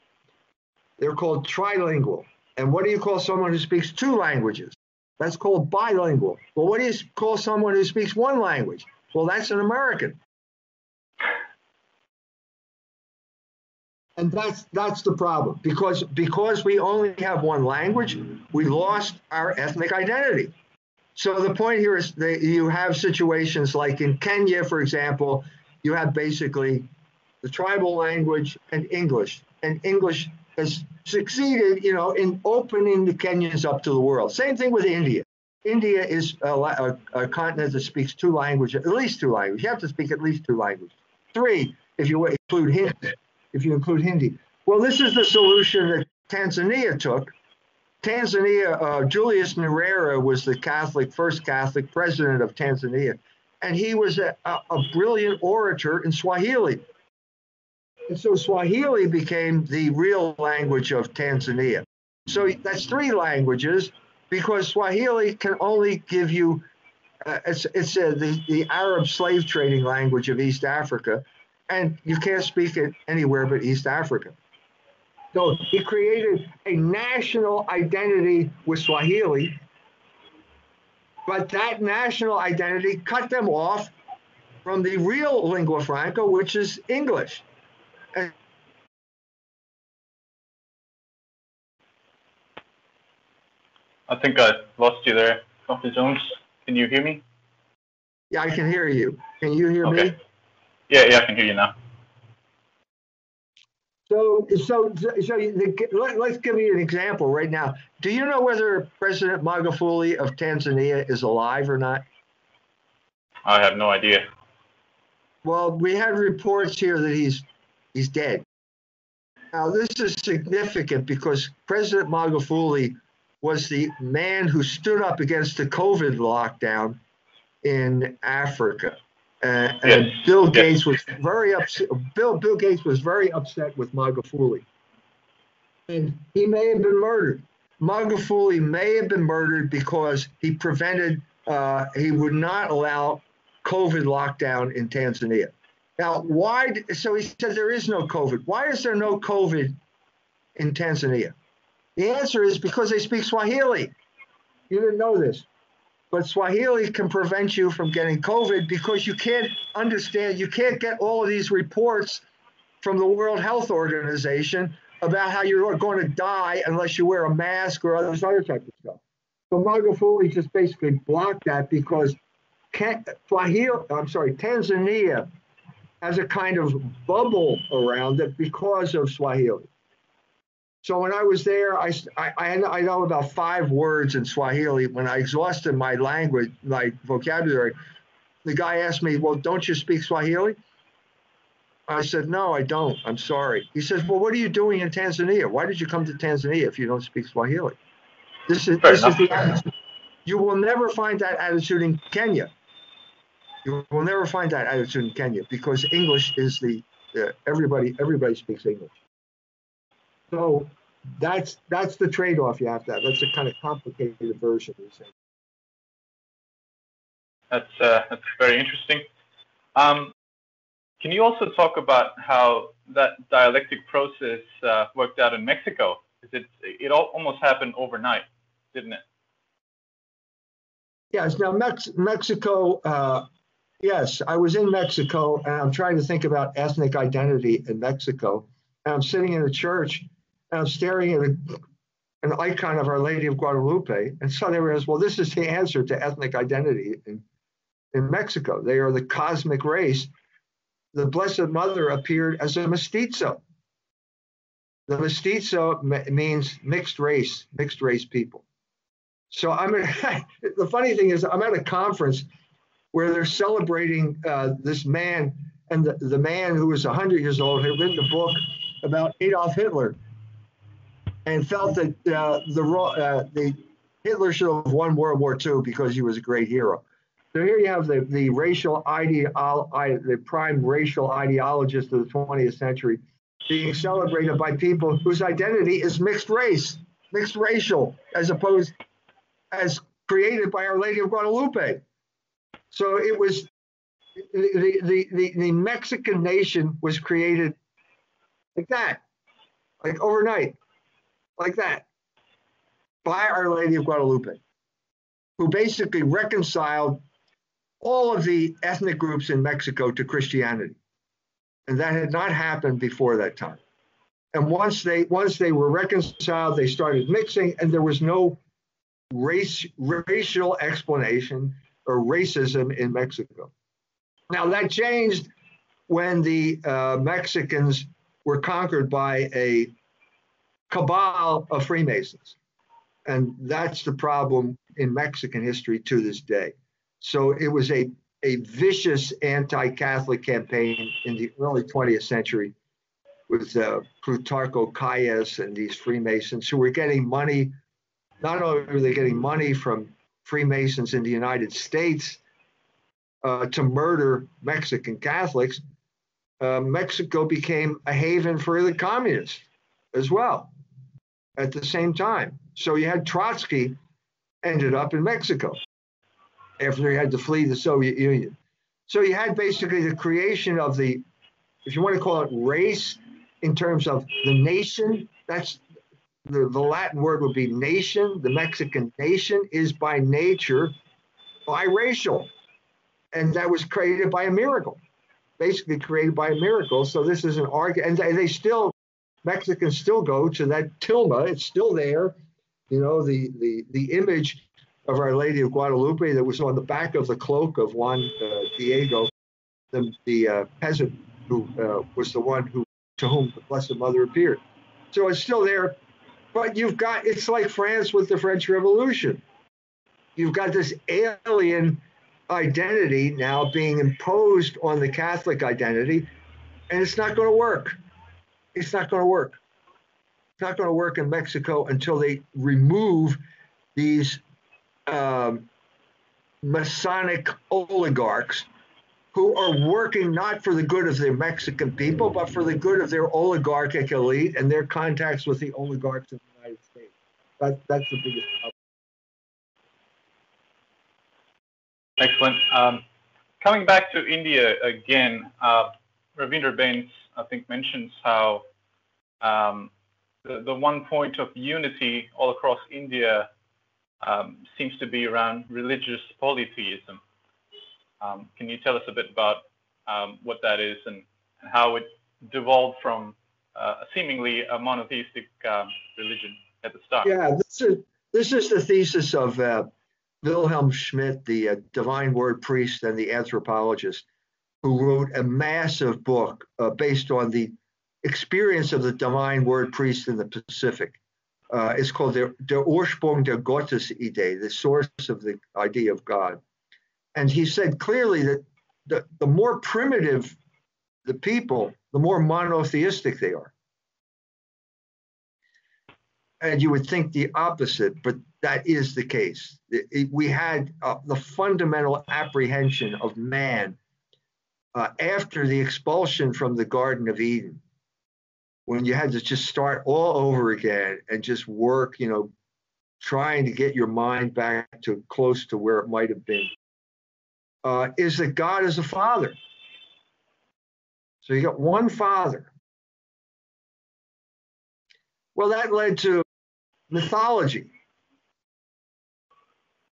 They're called trilingual. And what do you call someone who speaks two languages? That's called bilingual. Well, what do you call someone who speaks one language? Well, that's an American. And that's that's the problem because because we only have one language, we lost our ethnic identity. So the point here is that you have situations like in Kenya, for example, you have basically the tribal language and English, and English has succeeded, you know, in opening the Kenyans up to the world. Same thing with India. India is a, a, a, continent that speaks two languages, at least two languages. You have to speak at least two languages. Three, if you include Hindi. If you include Hindi. Well, this is the solution that Tanzania took. Tanzania, uh, Julius Nyerere was the Catholic, first Catholic president of Tanzania, and he was a, a brilliant orator in Swahili. And so Swahili became the real language of Tanzania. So that's three languages because Swahili can only give you, uh, it's, it's uh, the, the Arab slave trading language of East Africa, and you can't speak it anywhere but East Africa. So he created a national identity with Swahili, but that national identity cut them off from the real lingua franca, which is English. I think I lost you there, Dr. Jones. Can you hear me? Yeah, I can hear you. Can you hear okay. me? Yeah, yeah, I can hear you now. So, so, so let, us give you an example right now. Do you know whether President Magufuli of Tanzania is alive or not? I have no idea. Well, we had reports here that he's he's dead. Now, this is significant because President Magufuli was the man who stood up against the COVID lockdown in Africa. Uh, yes. And Bill yes. Gates was very upset. Bill Bill Gates was very upset with Magufuli, and he may have been murdered. Magufuli may have been murdered because he prevented. Uh, he would not allow COVID lockdown in Tanzania. Now, why? So he said there is no COVID. Why is there no COVID in Tanzania? The answer is because they speak Swahili. You didn't know this. But Swahili can prevent you from getting COVID because you can't understand, you can't get all of these reports from the World Health Organization about how you're going to die unless you wear a mask or other type of stuff. So Magufuli just basically blocked that because Swahili, I'm sorry, Tanzania has a kind of bubble around it because of Swahili. So when I was there, I, I, I know about five words in Swahili. When I exhausted my language, my vocabulary, the guy asked me, Well, don't you speak Swahili? I said, No, I don't. I'm sorry. He says, Well, what are you doing in Tanzania? Why did you come to Tanzania if you don't speak Swahili? This is, this is the attitude. You will never find that attitude in Kenya. You will never find that attitude in Kenya because English is the uh, everybody everybody speaks English. So that's that's the trade-off you have to have. That's a kind of complicated version. That's uh, that's very interesting. Um, can you also talk about how that dialectic process uh, worked out in Mexico? It it all, almost happened overnight, didn't it? Yes. Now Mex- Mexico. Uh, yes, I was in Mexico, and I'm trying to think about ethnic identity in Mexico. And I'm sitting in a church, and I'm staring at a, an icon of Our Lady of Guadalupe, and suddenly I realized, well, this is the answer to ethnic identity in in Mexico. They are the cosmic race the Blessed Mother appeared as a mestizo. The mestizo means mixed race, mixed race people. So I'm at, the funny thing is I'm at a conference where they're celebrating uh, this man, and the, the man who was 100 years old had written a book about Adolf Hitler, and felt that uh, the uh, the Hitler should have won World War II because he was a great hero. So here you have the, the racial idea, the prime racial ideologist of the 20th century being celebrated by people whose identity is mixed race, mixed racial, as opposed as created by Our Lady of Guadalupe. So it was the, the, the, the Mexican nation was created like that, like overnight, like that, by Our Lady of Guadalupe, who basically reconciled all of the ethnic groups in Mexico to Christianity. And that had not happened before that time. And once they once they were reconciled, they started mixing, and there was no race racial explanation or racism in Mexico. Now that changed when the uh, Mexicans were conquered by a cabal of Freemasons, and that's the problem in Mexican history to this day. So it was a, a vicious anti Catholic campaign in the early 20th century with uh, Plutarco Calles and these Freemasons who were getting money. Not only were they getting money from Freemasons in the United States uh, to murder Mexican Catholics, uh, Mexico became a haven for the communists as well at the same time. So you had Trotsky ended up in Mexico after he had to flee the Soviet Union. So you had basically the creation of the, if you want to call it race, in terms of the nation. That's the, the Latin word would be nation. The Mexican nation is by nature biracial. And that was created by a miracle, basically created by a miracle. So this is an argument, and they still, Mexicans still go to that tilma. It's still there. You know, the the the image of Our Lady of Guadalupe that was on the back of the cloak of Juan uh, Diego, the, the uh, peasant who uh, was the one who to whom the Blessed Mother appeared. So it's still there, but you've got it's like France with the French Revolution. You've got this alien identity now being imposed on the Catholic identity, and it's not going to work. It's not going to work. It's not going to work in Mexico until they remove these um, Masonic oligarchs who are working not for the good of the Mexican people, but for the good of their oligarchic elite and their contacts with the oligarchs in the United States. That, that's the biggest problem. Excellent. Um, coming back to India again, uh, Ravindra Bains, I think, mentions how um, the, the one point of unity all across India um, seems to be around religious polytheism. Um, can you tell us a bit about um, what that is and, and, how it devolved from uh, seemingly a monotheistic um, religion at the start? Yeah, this is, this is the thesis of uh, Wilhelm Schmidt, the uh, divine word priest and the anthropologist, who wrote a massive book uh, based on the experience of the divine word priest in the Pacific uh, it's called der Ursprung der Gottesidee, the source of the idea of God. And he said clearly that the, the more primitive the people, the more monotheistic they are. And you would think the opposite, but that is the case. It, it, we had uh, the fundamental apprehension of man uh, after the expulsion from the Garden of Eden when you had to just start all over again and just work, you know, trying to get your mind back to close to where it might have been, uh, is that God is a father. So you got one father. Well, that led to mythology.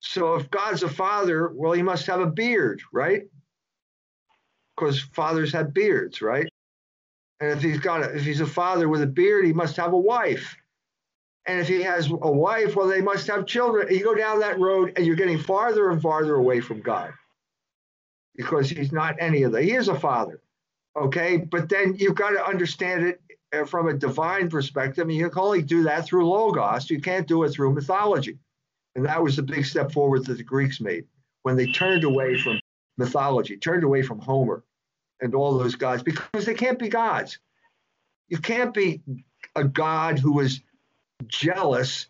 So if God's a father, well, he must have a beard, right? Because fathers have beards, right? And if he's got a, if he's a father with a beard, he must have a wife. And if he has a wife, well, they must have children. And you go down that road and you're getting farther and farther away from God because he's not any of that. He is a father, okay? But then you've got to understand it uh, from a divine perspective. And you can only do that through Logos. You can't do it through mythology. And that was the big step forward that the Greeks made when they turned away from mythology, turned away from Homer and all those gods because they can't be gods. You can't be a god who is jealous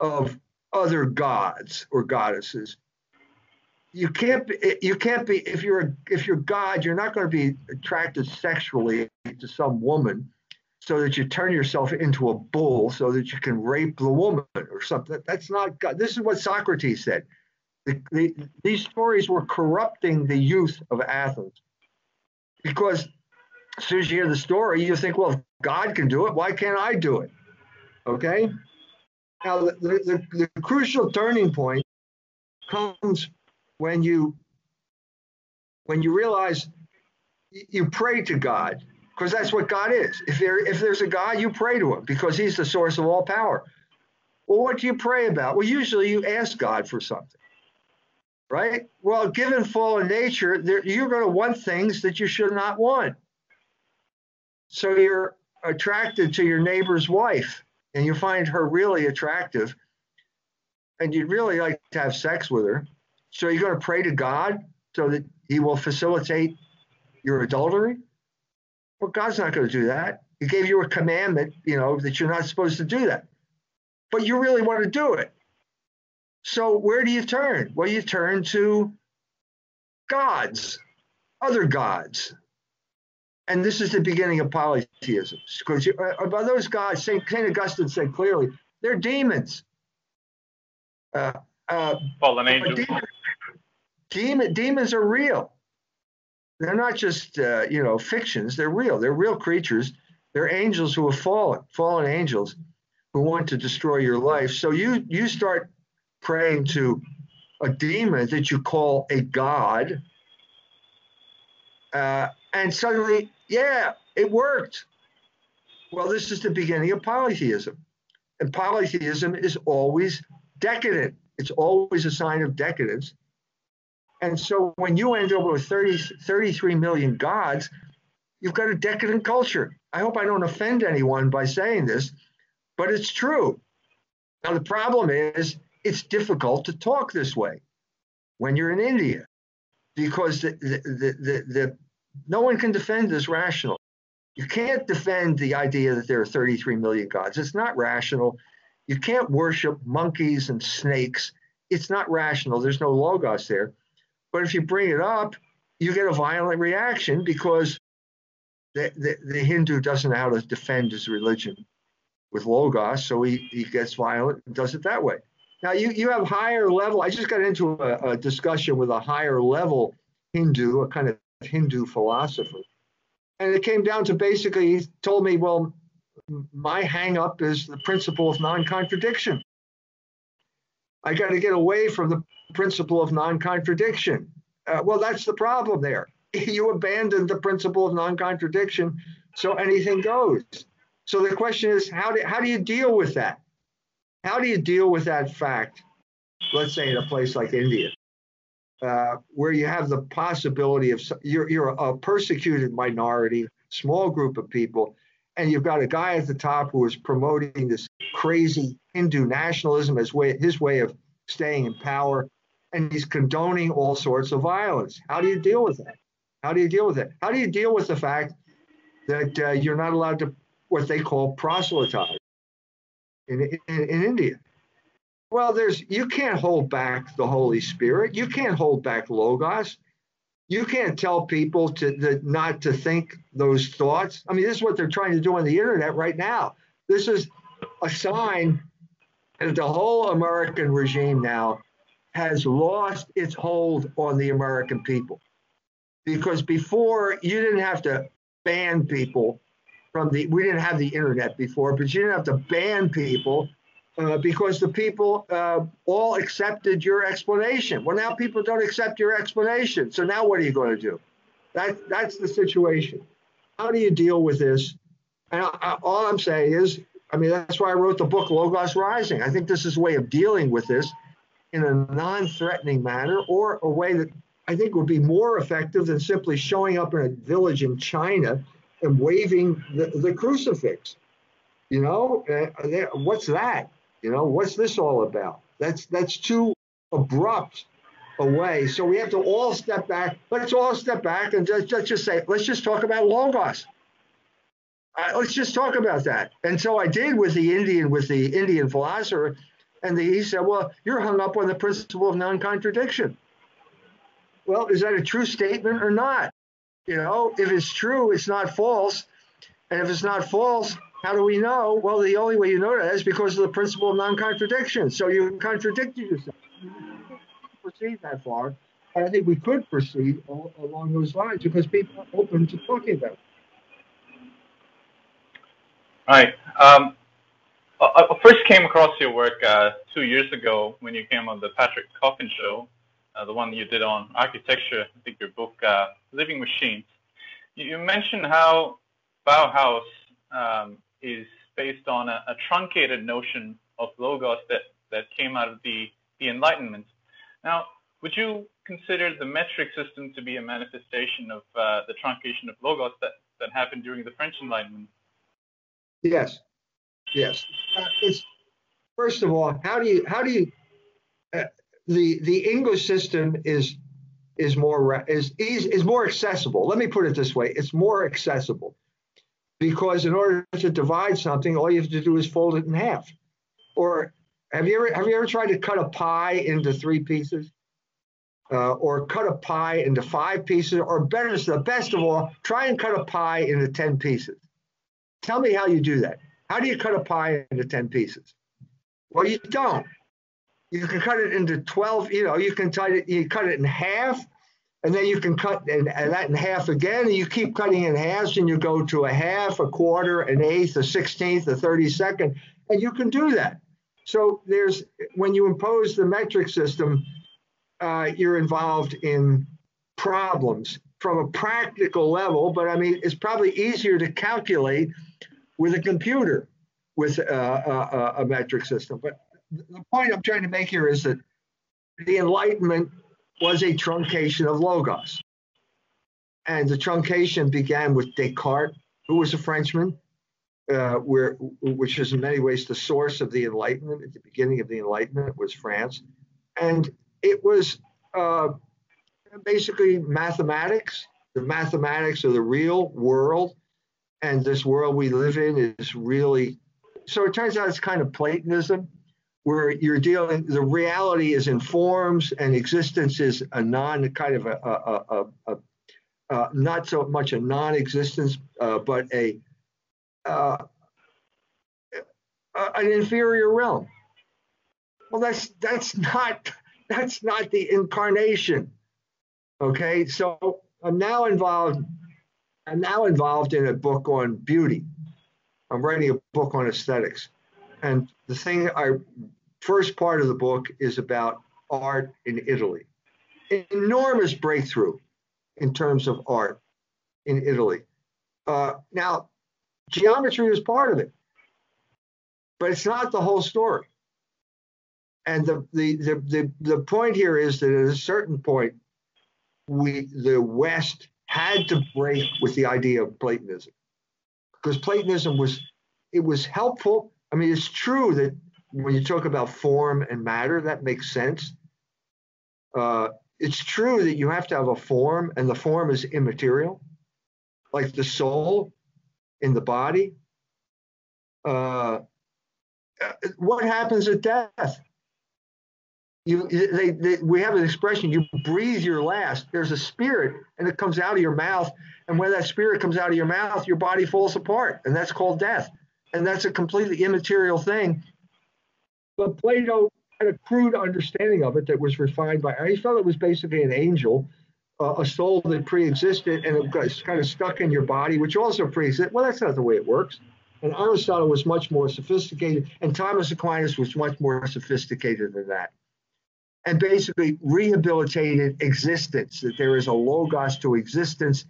of other gods or goddesses. You can't be, you can't be if you're a, if you're God, you're not going to be attracted sexually to some woman so that you turn yourself into a bull so that you can rape the woman or something. That's not God. This is what Socrates said. The, the, these stories were corrupting the youth of Athens because as soon as you hear the story, you think, well, if God can do it, why can't I do it? Okay. Now, the, the, the crucial turning point comes when you when you realize you pray to God because that's what God is. If there if there's a God, you pray to him because he's the source of all power. Well, what do you pray about? Well, usually you ask God for something. Right? Well, given fallen nature, there, you're going to want things that you should not want. So you're attracted to your neighbor's wife and you find her really attractive and you'd really like to have sex with her. So you're going to pray to God so that he will facilitate your adultery? Well, God's not going to do that. He gave you a commandment, you know, that you're not supposed to do that. But you really want to do it. So where do you turn? Well, you turn to gods, other gods. And this is the beginning of polytheism. Because uh, about those gods, St. St. Augustine said clearly, they're demons. Uh, uh, Fallen angels. Demons, demon, demons are real they're not just uh, you know fictions they're real they're real creatures they're angels who have fallen fallen angels who want to destroy your life so you you start praying to a demon that you call a god. Uh, and suddenly yeah it worked. Well this is the beginning of polytheism. And polytheism is always decadent. It's always a sign of decadence. And so when you end up with 30, 33 million gods, you've got a decadent culture. I hope I don't offend anyone by saying this, but it's true. Now, the problem is it's difficult to talk this way when you're in India because the, the, the, the, no one can defend this rational. You can't defend the idea that there are 33 million gods. It's not rational. You can't worship monkeys and snakes. It's not rational. There's no logos there. But if you bring it up, you get a violent reaction because the, the, the Hindu doesn't know how to defend his religion with Logos, so he, he gets violent and does it that way. Now, you, you have higher level, I just got into a, a discussion with a higher level Hindu, a kind of Hindu philosopher. And it came down to basically, he told me, well, my hang up is the principle of non contradiction. I got to get away from the principle of non contradiction. Uh, well, that's the problem there. You abandon the principle of non contradiction, so anything goes. So the question is, how do, how do you deal with that? How do you deal with that fact, let's say in a place like India, uh, where you have the possibility of you're, you're a persecuted minority, small group of people, and you've got a guy at the top who is promoting this crazy Hindu nationalism as way, his way of staying in power, and he's condoning all sorts of violence. How do you deal with that? How do you deal with it? How do you deal with the fact that uh, you're not allowed to what they call proselytize in, in, in India? Well, there's you can't hold back the Holy Spirit. You can't hold back logos. You can't tell people to the, not to think those thoughts. I mean, this is what they're trying to do on the internet right now. This is a sign that the whole American regime now has lost its hold on the American people. Because before, you didn't have to ban people from the. We didn't have the internet before, but you didn't have to ban people uh, because the people uh, all accepted your explanation. Well, now people don't accept your explanation. So now what are you going to do? That that's the situation. How do you deal with this? And I, I, all I'm saying is, I mean, that's why I wrote the book Logos Rising. I think this is a way of dealing with this in a non-threatening manner, or a way that I think would be more effective than simply showing up in a village in China and waving the, the crucifix. You know, uh, what's that? You know, what's this all about? That's that's too abrupt a way. So we have to all step back. Let's all step back and just, just say, let's just talk about logos. Uh, let's just talk about that. And so I did with the Indian, with the Indian philosopher, and the, he said, "Well, you're hung up on the principle of non-contradiction." Well, is that a true statement or not? You know, if it's true, it's not false, and if it's not false, how do we know? Well, the only way you know that is because of the principle of non-contradiction. So you contradicted yourself. proceed that far. I think we could proceed along those lines because people are open to talking about it. Right. Um, I first came across your work uh, two years ago when you came on the Patrick Coffin show, uh, the one you did on architecture. I think your book, uh, Living Machines. You, you, mentioned how Bauhaus um, is based on a, a, truncated notion of logos that, that came out of the, the Enlightenment. Now, would you consider the metric system to be a manifestation of uh, the truncation of logos that, that happened during the French Enlightenment? Yes, yes. Uh, it's first of all, how do you how do you uh, the the English system is is more is, is is more accessible. Let me put it this way: it's more accessible because in order to divide something, all you have to do is fold it in half. Or have you ever have you ever tried to cut a pie into three pieces? Uh, or cut a pie into five pieces, or better, the best of all, try and cut a pie into 10 pieces. Tell me how you do that. How do you cut a pie into 10 pieces? Well, you don't. You can cut it into 12, you know, you can cut it, you cut it in half, and then you can cut that in half again, and you keep cutting in halves, and you go to a half, a quarter, an eighth, a sixteenth, a thirty-second, and you can do that. So there's when you impose the metric system, uh, you're involved in problems from a practical level, but I mean, it's probably easier to calculate with a computer with a, a, a metric system. But the point I'm trying to make here is that the Enlightenment was a truncation of logos. And the truncation began with Descartes, who was a Frenchman, uh, where, which is in many ways the source of the Enlightenment. At the beginning of the Enlightenment was France. And it was uh, basically mathematics, the mathematics of the real world. And this world we live in is really, so it turns out it's kind of Platonism where you're dealing the reality is in forms and existence is a non kind of a, a, a, a not so much a non-existence uh, but a uh, an inferior realm. Well that's that's not that's not the incarnation okay? So i'm now involved i'm now involved in a book on beauty. I'm writing a book on aesthetics and the thing I first part of the book is about art in Italy. Enormous breakthrough in terms of art in Italy. Uh, now, geometry is part of it, but it's not the whole story. And the, the, the, the, the point here is that at a certain point, we the West had to break with the idea of Platonism because Platonism was it was helpful I mean, it's true that when you talk about form and matter, that makes sense. Uh, it's true that you have to have a form, and the form is immaterial, like the soul in the body. Uh, what happens at death? You, they, they, we have an expression: you breathe your last. There's a spirit, and it comes out of your mouth. And when that spirit comes out of your mouth, your body falls apart, and that's called death and that's a completely immaterial thing. But Plato had a crude understanding of it that was refined by. He felt it was basically an angel uh, a soul that pre-existed and it got kind of stuck in your body, which also pre-existed. Well, that's not the way it works. And Aristotle was much more sophisticated, and Thomas Aquinas was much more sophisticated than that. And basically rehabilitated existence, that there is a logos to existence,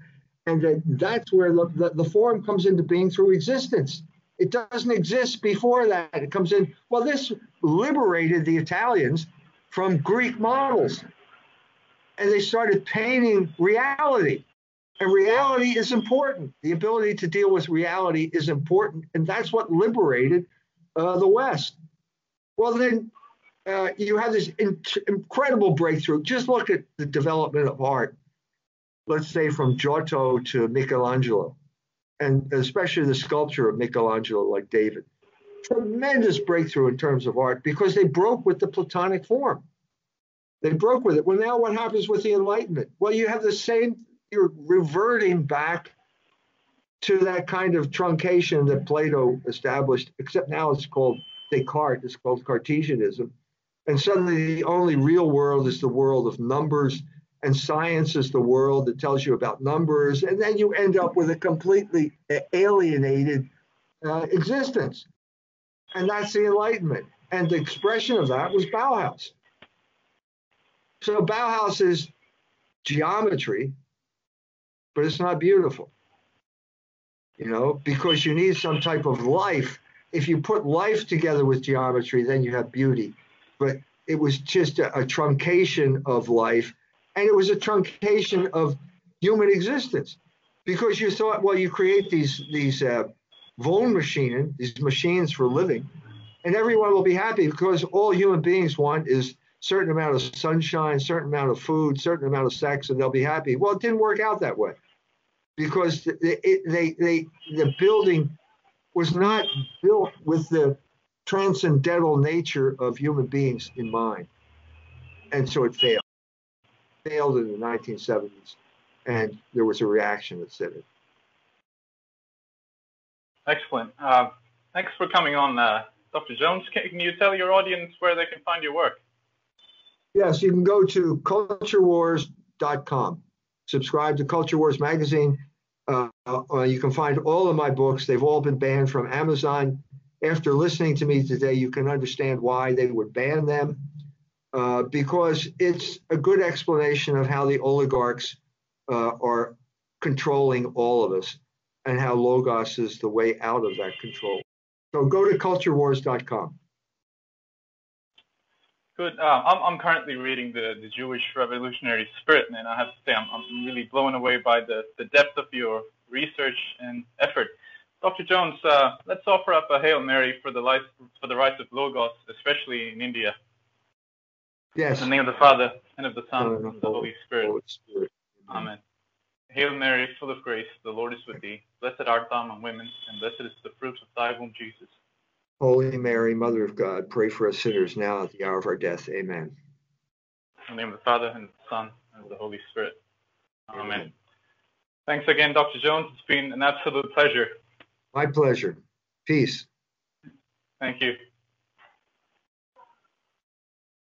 and that that's where the, the, the form comes into being through existence. It doesn't exist before that. It comes in, well, this liberated the Italians from Greek models. And they started painting reality. And reality is important. The ability to deal with reality is important. And that's what liberated uh, the West. Well, then uh, you have this in- incredible breakthrough. Just look at the development of art, let's say from Giotto to Michelangelo, and especially the sculpture of Michelangelo, like David. Tremendous breakthrough in terms of art because they broke with the Platonic form. They broke with it. Well, now what happens with the Enlightenment? Well, you have the same you're reverting back to that kind of truncation that Plato established, except now it's called Descartes, it's called Cartesianism. And suddenly the only real world is the world of numbers, and science is the world that tells you about numbers. And then you end up with a completely alienated uh, existence. And that's the Enlightenment. And the expression of that was Bauhaus. So Bauhaus is geometry, but it's not beautiful. You know, because you need some type of life. If you put life together with geometry, then you have beauty. But it was just a, a truncation of life, and it was a truncation of human existence. Because you thought, well, you create these these uh, Wohnmaschinen, these machines for living, and everyone will be happy because all human beings want is certain amount of sunshine, certain amount of food, certain amount of sex, and they'll be happy. Well, it didn't work out that way because they, they, they, the building was not built with the transcendental nature of human beings in mind. And so it failed. It failed in the 1970s. And there was a reaction that said it. Excellent. Uh, thanks for coming on, uh, Dr. Jones. Can, can you tell your audience where they can find your work? Yes, you can go to culturewars.com subscribe to Culture Wars magazine. Uh, uh, you can find all of my books. They've all been banned from Amazon. After listening to me today, you can understand why they would ban them uh, because it's a good explanation of how the oligarchs uh, are controlling all of us and how Logos is the way out of that control. So go to culturewars.com. Good. Uh, I'm, I'm currently reading the, the Jewish Revolutionary Spirit, and I have to say I'm, I'm really blown away by the, the depth of your research and effort. Dr. Jones, uh, let's offer up a Hail Mary for the, life, for the rights of Logos, especially in India. Yes. In the name of the Father, and of the Son, and of the Holy Spirit. Holy Spirit. Amen. Hail Mary, full of grace, the Lord is with thee. Blessed art thou among women, and blessed is the fruit of thy womb, Jesus. Holy Mary, Mother of God, pray for us sinners now at the hour of our death. Amen. In the name of the Father, and of the Son, and of the Holy Spirit. Amen. Amen. Thanks again, Dr. Jones. It's been an absolute pleasure. My pleasure. Peace. Thank you.